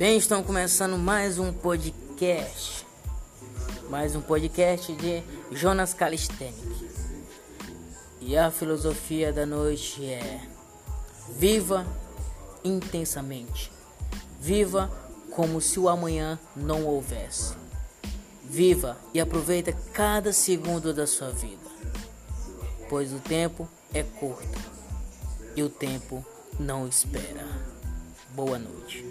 Bem, estão começando mais um podcast. Mais um podcast de Jonas Calisthenic. E a filosofia da noite é: viva intensamente. Viva como se o amanhã não houvesse. Viva e aproveita cada segundo da sua vida, pois o tempo é curto e o tempo não espera. Boa noite.